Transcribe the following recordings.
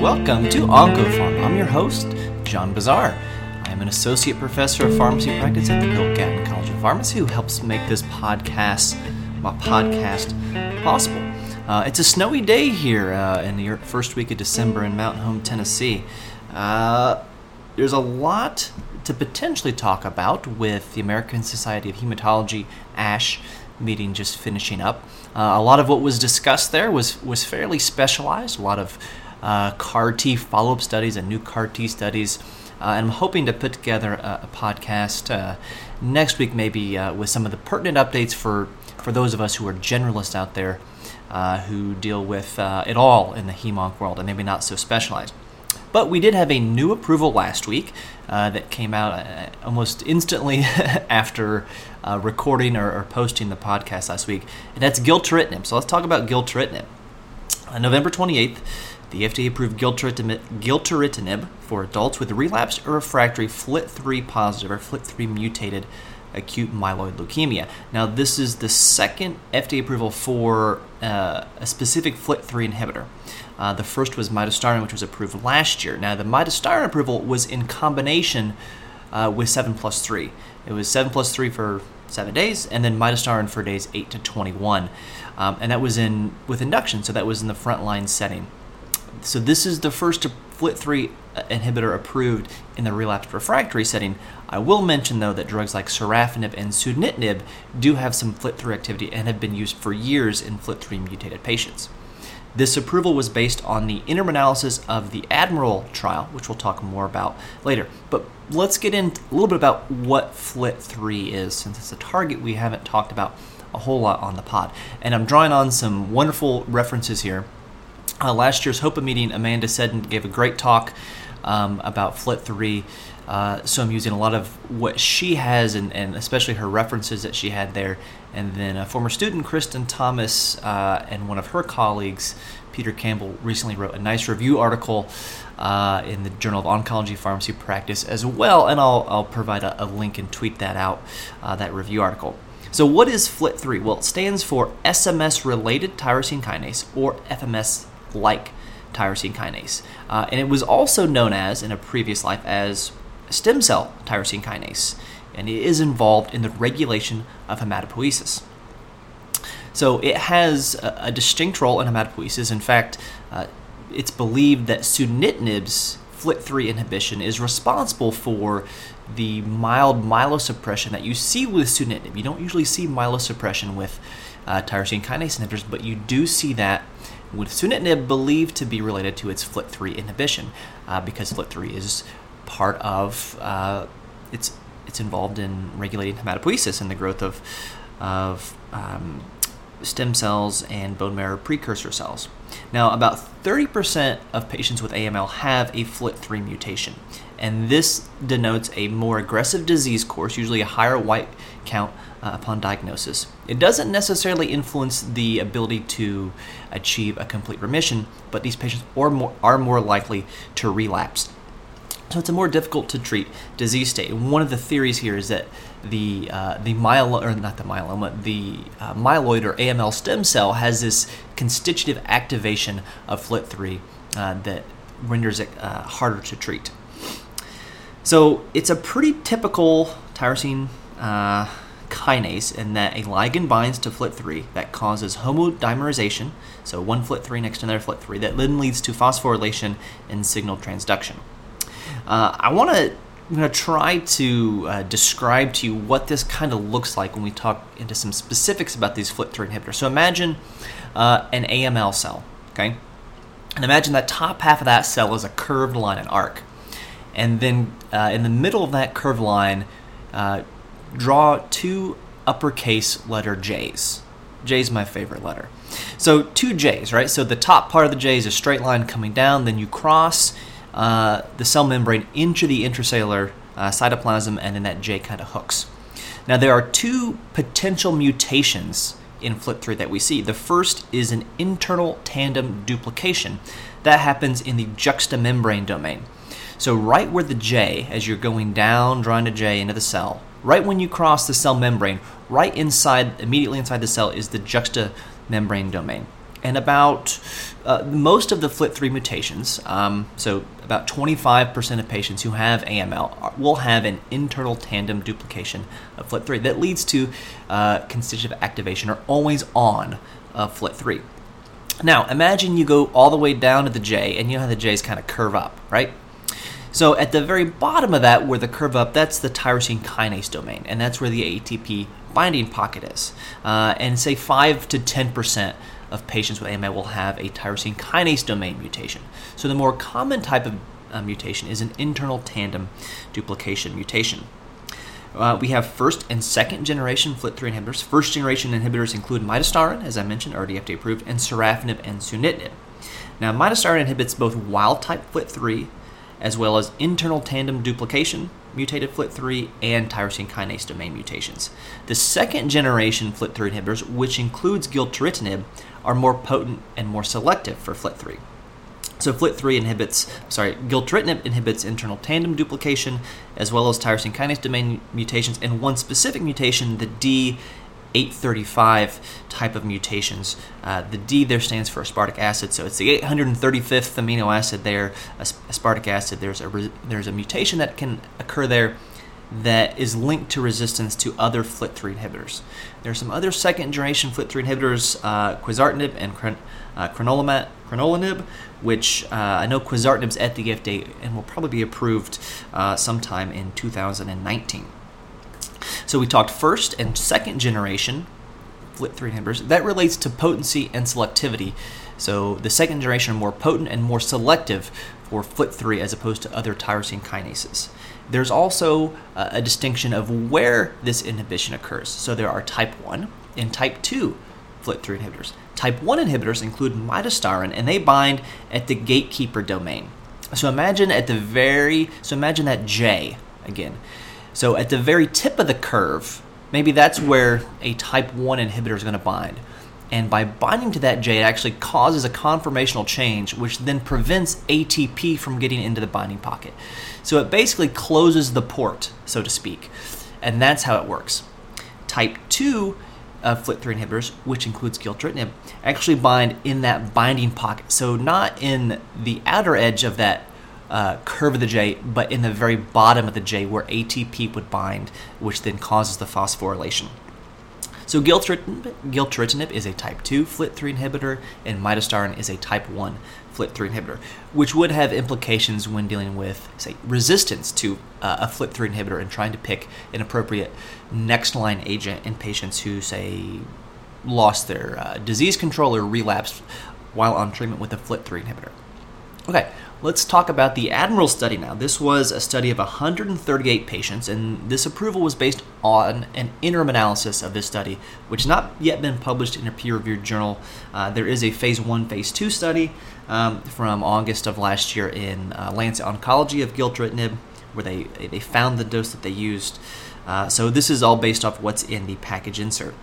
Welcome to OncoPharm. I'm your host, John Bossaer. I am an associate professor of pharmacy practice at the Bill Gatton College of Pharmacy who helps make this podcast, my podcast, possible. Uh, it's a snowy day here uh, in the first week of December in Mountain Home, Tennessee. Uh, there's a lot to potentially talk about with the American Society of Hematology ASH meeting just finishing up. Uh, a lot of what was discussed there was was fairly specialized. A lot of uh, CAR T follow up studies and new CAR T studies. Uh, and I'm hoping to put together a, a podcast uh, next week, maybe uh, with some of the pertinent updates for, for those of us who are generalists out there uh, who deal with uh, it all in the hemonc world and maybe not so specialized. But we did have a new approval last week that came out almost instantly after recording or, or, posting the podcast last week, and that's gilteritinib. So let's talk about gilteritinib. On November 28th, the FDA approved gilteritinib for adults with relapsed or refractory FLT3 positive or FLT3 mutated acute myeloid leukemia. Now, this is the second FDA approval for uh, a specific FLT3 inhibitor. Uh, the first was midostaurin, which was approved last year. Now, the midostaurin approval was in combination uh, with 7 plus 3. It was 7 plus 3 for seven days, and then midostaurin for days 8 to 21. Um, and that was in with induction, so that was in the frontline setting. So this is the first FLT3 inhibitor approved in the relapsed refractory setting. I will mention though that drugs like sorafenib and sunitinib do have some FLT3 activity and have been used for years in FLT3 mutated patients. This approval was based on the interim analysis of the Admiral trial, which we'll talk more about later. But let's get in a little bit about what FLT3 is, since it's a target we haven't talked about a whole lot on the pod. And I'm drawing on some wonderful references here uh, last year's HOPA meeting, Amanda Seddon gave a great talk um, about FLT3. Uh, so I'm using a lot of what she has and, and, especially her references that she had there. And then a former student, Kristen Thomas, uh, and one of her colleagues, Peter Campbell, recently wrote a nice review article uh, in the Journal of Oncology Pharmacy Practice as well. And I'll, I'll provide a, a link and tweet that out, uh, that review article. So, what is FLT3? Well, it stands for FMS related tyrosine kinase, or FMS like tyrosine kinase. Uh, and it was also known as, in a previous life, as stem cell tyrosine kinase. And it is involved in the regulation of hematopoiesis. So it has a, a distinct role in hematopoiesis. In fact, uh, it's believed that sunitinib's FLT3 inhibition is responsible for the mild myelosuppression that you see with sunitinib. You don't usually see myelosuppression with uh, tyrosine kinase inhibitors, but you do see that with sunitinib believed to be related to its FLT3 inhibition, uh, because FLT3 is part of uh, it's it's involved in regulating hematopoiesis and the growth of of um, stem cells and bone marrow precursor cells. Now, about 30% of patients with AML have a FLT3 mutation, and this denotes a more aggressive disease course, usually a higher white count uh, upon diagnosis. It doesn't necessarily influence the ability to achieve a complete remission, but these patients are more, are more likely to relapse. So it's a more difficult to treat disease state. And one of the theories here is that the uh, the myeloma, or not the myeloma, the uh, myeloid or AML stem cell has this constitutive activation of FLT3 uh, that renders it uh, harder to treat. So it's a pretty typical tyrosine uh, kinase in that a ligand binds to FLT3 that causes homodimerization, so one FLT3 next to another FLT3, that then leads to phosphorylation and signal transduction. Uh, I want to I'm going to try to uh, describe to you what this kind of looks like when we talk into some specifics about these FLT3 inhibitors. So imagine uh, an AML cell, okay? And imagine that top half of that cell is a curved line, an arc. And then uh, in the middle of that curved line, uh, draw two uppercase letter J's. J is my favorite letter. So two J's, right? So the top part of the J is a straight line coming down, then you cross uh, the cell membrane into the intracellular uh, cytoplasm, and then that J kind of hooks. Now there are two potential mutations in FLT3 that we see. The first is an internal tandem duplication that happens in the juxtamembrane domain. So right where the J, as you're going down, drawing a J into the cell, right when you cross the cell membrane, right inside, immediately inside the cell, is the juxta membrane domain. and about uh, most of the FLT3 mutations, um, so about 25% of patients who have AML will have an internal tandem duplication of FLT3 that leads to uh, constitutive activation or always on of FLT3. Now, imagine you go all the way down to the J, and you know how the J's kind of curve up, right? So at the very bottom of that, where the curve up, that's the tyrosine kinase domain, and that's where the ATP binding pocket is. Uh, and say 5 to 10% of patients with AML will have a tyrosine kinase domain mutation. So the more common type of uh, mutation is an internal tandem duplication mutation. Uh, we have first and second generation FLT3 inhibitors. First generation inhibitors include midostaurin, as I mentioned, already FDA approved, and sorafenib and sunitinib. Now, midostaurin inhibits both wild type FLT3 as well as internal tandem duplication, mutated FLT3, and tyrosine kinase domain mutations. The second generation FLT3 inhibitors, which includes gilteritinib, are more potent and more selective for FLT3. So FLT3 inhibits, sorry, gilteritinib inhibits internal tandem duplication as well as tyrosine kinase domain mutations, and one specific mutation, the D 835 type of mutations. Uh, the D there stands for aspartic acid, so it's the 835th amino acid there, aspartic acid. There's a re- there's a mutation that can occur there that is linked to resistance to other FLT3 inhibitors. There are some other second generation FLT3 inhibitors, uh, quizartinib and cren- uh, crenolanib, which uh, I know quizartinib's at the FDA and will probably be approved uh, sometime in 2019. So we talked first and second generation FLT3 inhibitors. That relates to potency and selectivity. So the second generation are more potent and more selective for FLT3 as opposed to other tyrosine kinases. There's also uh, a distinction of where this inhibition occurs. So there are type 1 and type 2 FLT3 inhibitors. Type 1 inhibitors include midostaurin and they bind at the gatekeeper domain. So imagine at the very so imagine that J again. So at the very tip of the curve, maybe that's where a type 1 inhibitor is going to bind. And by binding to that J, it actually causes a conformational change, which then prevents ATP from getting into the binding pocket. So it basically closes the port, so to speak. And that's how it works. Type 2 of FLT3 inhibitors, which includes gilteritinib, actually bind in that binding pocket. So not in the outer edge of that uh, curve of the J, but in the very bottom of the J where ATP would bind, which then causes the phosphorylation. So gilteritinib, is a type 2 FLT3 inhibitor, and midostaurin is a type 1 FLT3 inhibitor, which would have implications when dealing with, say, resistance to uh, a FLT3 inhibitor and trying to pick an appropriate next line agent in patients who, say, lost their uh, disease control or relapsed while on treatment with a FLT3 inhibitor. Okay, let's talk about the Admiral study now. This was a study of 138 patients, and this approval was based on an interim analysis of this study, which has not yet been published in a peer reviewed journal. Uh, there is a phase one, phase two study um, from August of last year in uh, Lancet Oncology of gilteritinib, where they, they found the dose that they used. Uh, so this is all based off what's in the package insert.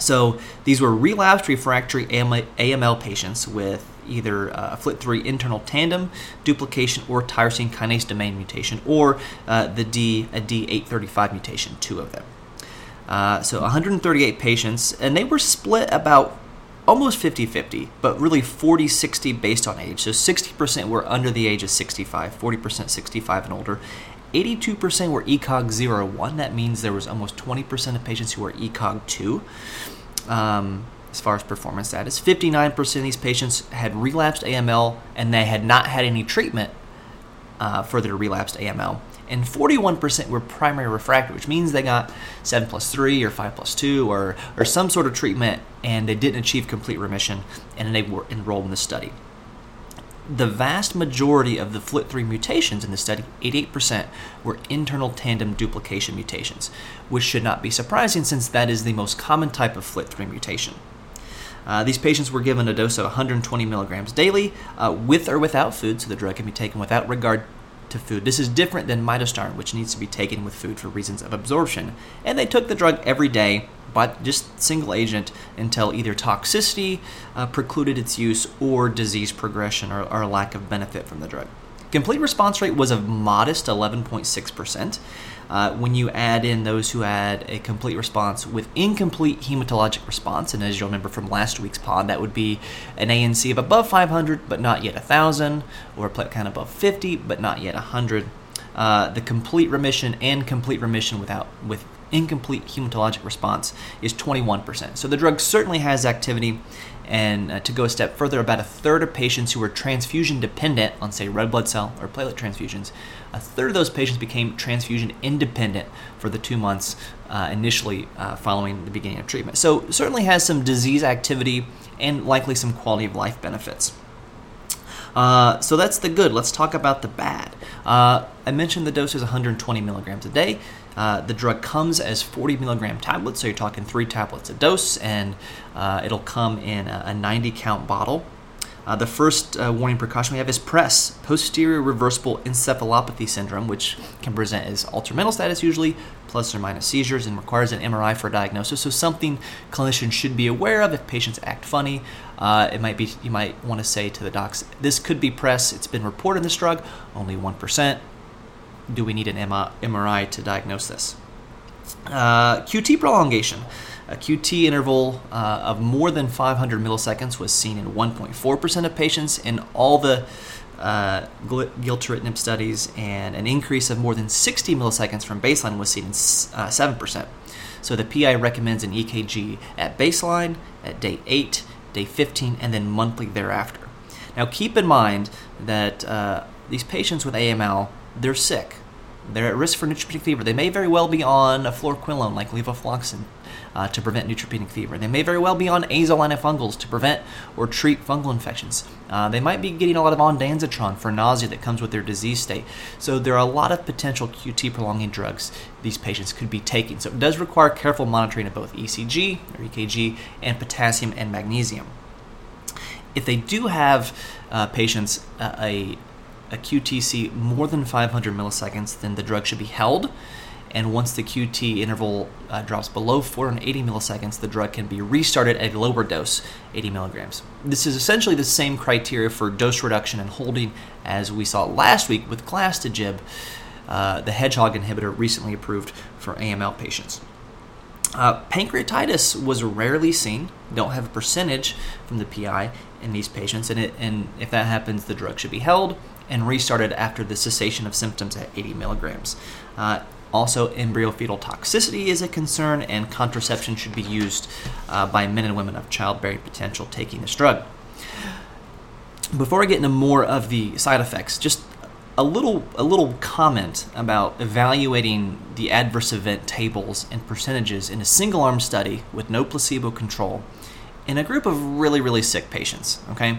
So these were relapsed refractory AML patients with either uh, a FLT3 internal tandem duplication or tyrosine kinase domain mutation, or uh, the D a D835 mutation, two of them. Uh, so 138 patients, and they were split about almost 50 50, but really 40 60 based on age. So 60% were under the age of 65, 40% 65 and older. 82% were ECOG 01. That means there was almost 20% of patients who were ECOG 2. Um, as far as performance status. 59% of these patients had relapsed AML and they had not had any treatment uh, for their relapsed AML. And 41% were primary refractory, which means they got 7 plus 3 or 5 plus 2 or, or some sort of treatment and they didn't achieve complete remission and they were enrolled in the study. The vast majority of the FLT3 mutations in the study, 88%, were internal tandem duplication mutations, which should not be surprising since that is the most common type of FLT3 mutation. Uh, these patients were given a dose of 120 milligrams daily, uh, with or without food, so the drug can be taken without regard to food. This is different than midostaurin, which needs to be taken with food for reasons of absorption. And they took the drug every day, but just single agent until either toxicity uh, precluded its use or disease progression or, or lack of benefit from the drug. Complete response rate was a modest 11.6%. Uh, when you add in those who had a complete response with incomplete hematologic response, and as you'll remember from last week's pod, that would be an ANC of above 500 but not yet 1,000, or a platelet count above 50 but not yet 100. Uh, the complete remission and complete remission without with incomplete hematologic response is 21%. So the drug certainly has activity. And uh, to go a step further, about a third of patients who were transfusion dependent on, say, red blood cell or platelet transfusions, a third of those patients became transfusion independent for the two months uh, initially uh, following the beginning of treatment. So, certainly has some disease activity and likely some quality of life benefits. Uh, so that's the good. Let's talk about the bad. Uh, I mentioned the dose is 120 milligrams a day. Uh, the drug comes as 40 milligram tablets, so you're talking three tablets a dose, and uh, it'll come in a, a 90 count bottle. Uh, the first uh, warning precaution we have is PRES, posterior reversible encephalopathy syndrome, which can present as altered mental status usually, plus or minus seizures, and requires an MRI for diagnosis. So something clinicians should be aware of if patients act funny. Uh, it might be you might want to say to the docs, this could be PRES. It's been reported in this drug, only one percent do we need an MRI to diagnose this? Uh, QT prolongation. A QT interval uh, of more than 500 milliseconds was seen in 1.4% of patients in all the uh, gilteritinib studies, and an increase of more than 60 milliseconds from baseline was seen in uh, 7%. So the PI recommends an EKG at baseline, at day 8, day 15, and then monthly thereafter. Now keep in mind that uh, these patients with AML they're sick. They're at risk for neutropenic fever. They may very well be on a fluoroquinolone like levofloxacin uh, to prevent neutropenic fever. They may very well be on azole antifungals to prevent or treat fungal infections. Uh, they might be getting a lot of ondansetron for nausea that comes with their disease state. So there are a lot of potential QT prolonging drugs these patients could be taking. So it does require careful monitoring of both ECG or EKG and potassium and magnesium. If they do have uh, patients uh, a a QTC more than 500 milliseconds, then the drug should be held. And once the QT interval uh, drops below 480 milliseconds, the drug can be restarted at a lower dose, 80 milligrams. This is essentially the same criteria for dose reduction and holding as we saw last week with Glasdegib, uh, the hedgehog inhibitor recently approved for AML patients. Uh, pancreatitis was rarely seen. Don't have a percentage from the PI in these patients, and, it, and if that happens, the drug should be held and restarted after the cessation of symptoms at 80 milligrams. Uh, also, embryo fetal toxicity is a concern, and contraception should be used uh, by men and women of childbearing potential taking this drug. Before I get into more of the side effects, just a little a little comment about evaluating the adverse event tables and percentages in a single arm study with no placebo control in a group of really really sick patients. Okay,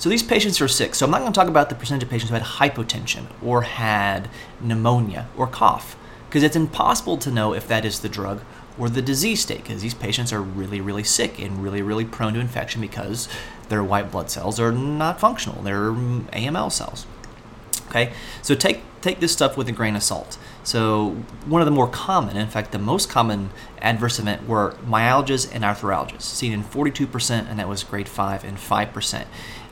so these patients are sick. So I'm not going to talk about the percentage of patients who had hypotension or had pneumonia or cough because it's impossible to know if that is the drug or the disease state because these patients are really, really sick and really, really prone to infection because their white blood cells are not functional. They're AML cells. Okay, so take take this stuff with a grain of salt. So one of the more common, in fact, the most common adverse event were myalgias and arthralgias, seen in 42%, and that was grade 5 and 5%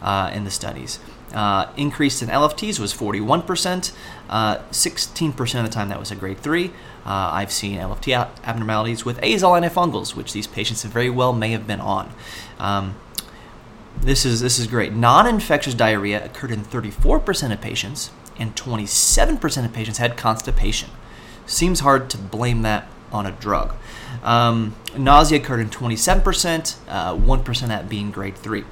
uh, in the studies. Uh, increase in LFTs was 41%. Uh, 16% of the time that was a grade 3. Uh, I've seen LFT abnormalities with azole antifungals, which these patients very well may have been on. Um, this is this is great. Non-infectious diarrhea occurred in 34% of patients, and 27% of patients had constipation. Seems hard to blame that on a drug. Um, nausea occurred in 27%, uh, 1% of that being grade 3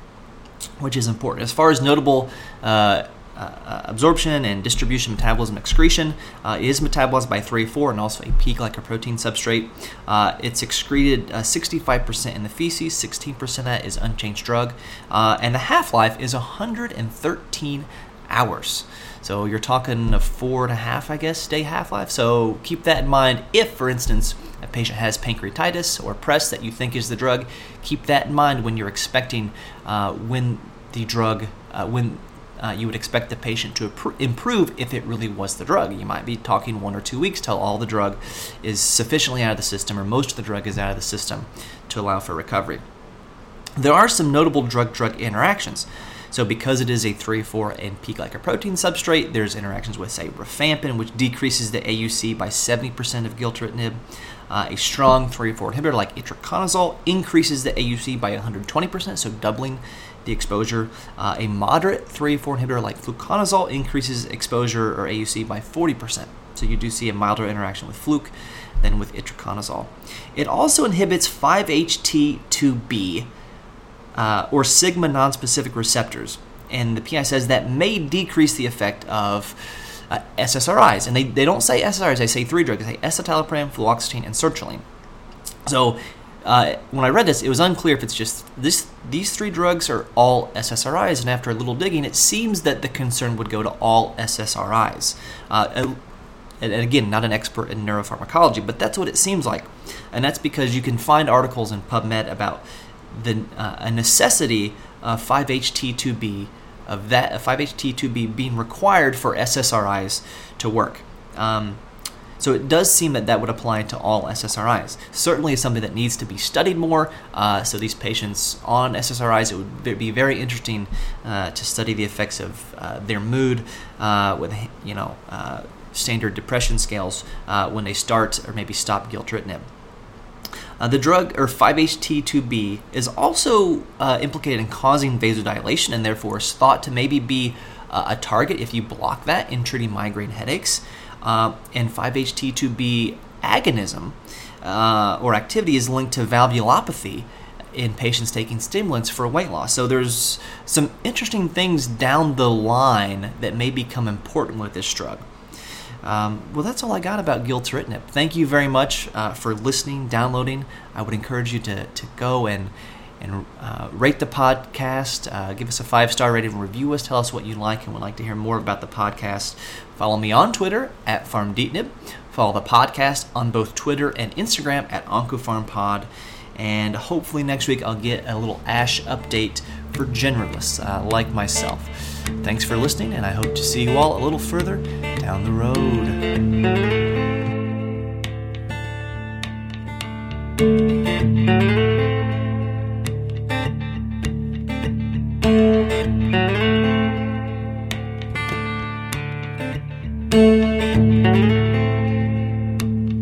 which is important. As far as notable uh, uh, absorption and distribution, metabolism, excretion uh, is metabolized by 3-4 and also a P glycoprotein substrate. Uh, it's excreted 65% uh, in the feces, 16% of that is unchanged drug, uh, and the half life is 113 hours. So you're talking a four and a half, I guess, day half life. So keep that in mind. If, for instance, a patient has pancreatitis or PRES that you think is the drug, keep that in mind when you're expecting uh, when the drug, uh, when uh, you would expect the patient to improve if it really was the drug. You might be talking one or two weeks till all the drug is sufficiently out of the system or most of the drug is out of the system to allow for recovery. There are some notable drug drug interactions. So because it is a 3,4 and P-glycoprotein substrate, there's interactions with, say, rifampin, which decreases the AUC by 70% of gilteritinib. Uh, a strong 3,4 inhibitor like itraconazole increases the AUC by 120%, so doubling the exposure. Uh, a moderate 3,4 inhibitor like fluconazole increases exposure or AUC by 40%. So you do see a milder interaction with fluke than with itraconazole. It also inhibits 5-HT2B uh, or sigma nonspecific receptors, and the PI says that may decrease the effect of uh, SSRIs. And they, they don't say SSRIs, they say three drugs. They say escitalopram, fluoxetine, and sertraline. So uh, when I read this, it was unclear if it's just this. These three drugs are all SSRIs, and after a little digging, it seems that the concern would go to all SSRIs. Uh, and again, not an expert in neuropharmacology, but that's what it seems like, and that's because you can find articles in PubMed about the uh, a necessity of 5-HT2B of that 5-HT2B being required for SSRIs to work. Um, so it does seem that that would apply to all SSRIs. Certainly, something that needs to be studied more. Uh, so these patients on SSRIs, it would be very interesting uh, to study the effects of uh, their mood uh, with you know uh, standard depression scales uh, when they start or maybe stop gilteritinib. Uh, the drug, or 5-HT2B, is also uh, implicated in causing vasodilation and therefore is thought to maybe be uh, a target if you block that in treating migraine headaches. Uh, and 5-HT2B agonism uh, or activity is linked to valvulopathy in patients taking stimulants for weight loss. So there's some interesting things down the line that may become important with this drug. Um, well, that's all I got about gilteritinib. Thank you very much uh, for listening, downloading. I would encourage you to, to go and and uh, rate the podcast. Uh, give us a five star rating, review us, tell us what you like and would like to hear more about the podcast. Follow me on Twitter at FarmDeetnib. Follow the podcast on both Twitter and Instagram at OncoPharmPod. And hopefully next week I'll get a little ASH update for generalists uh, like myself. Thanks for listening, and I hope to see you all a little further down the road.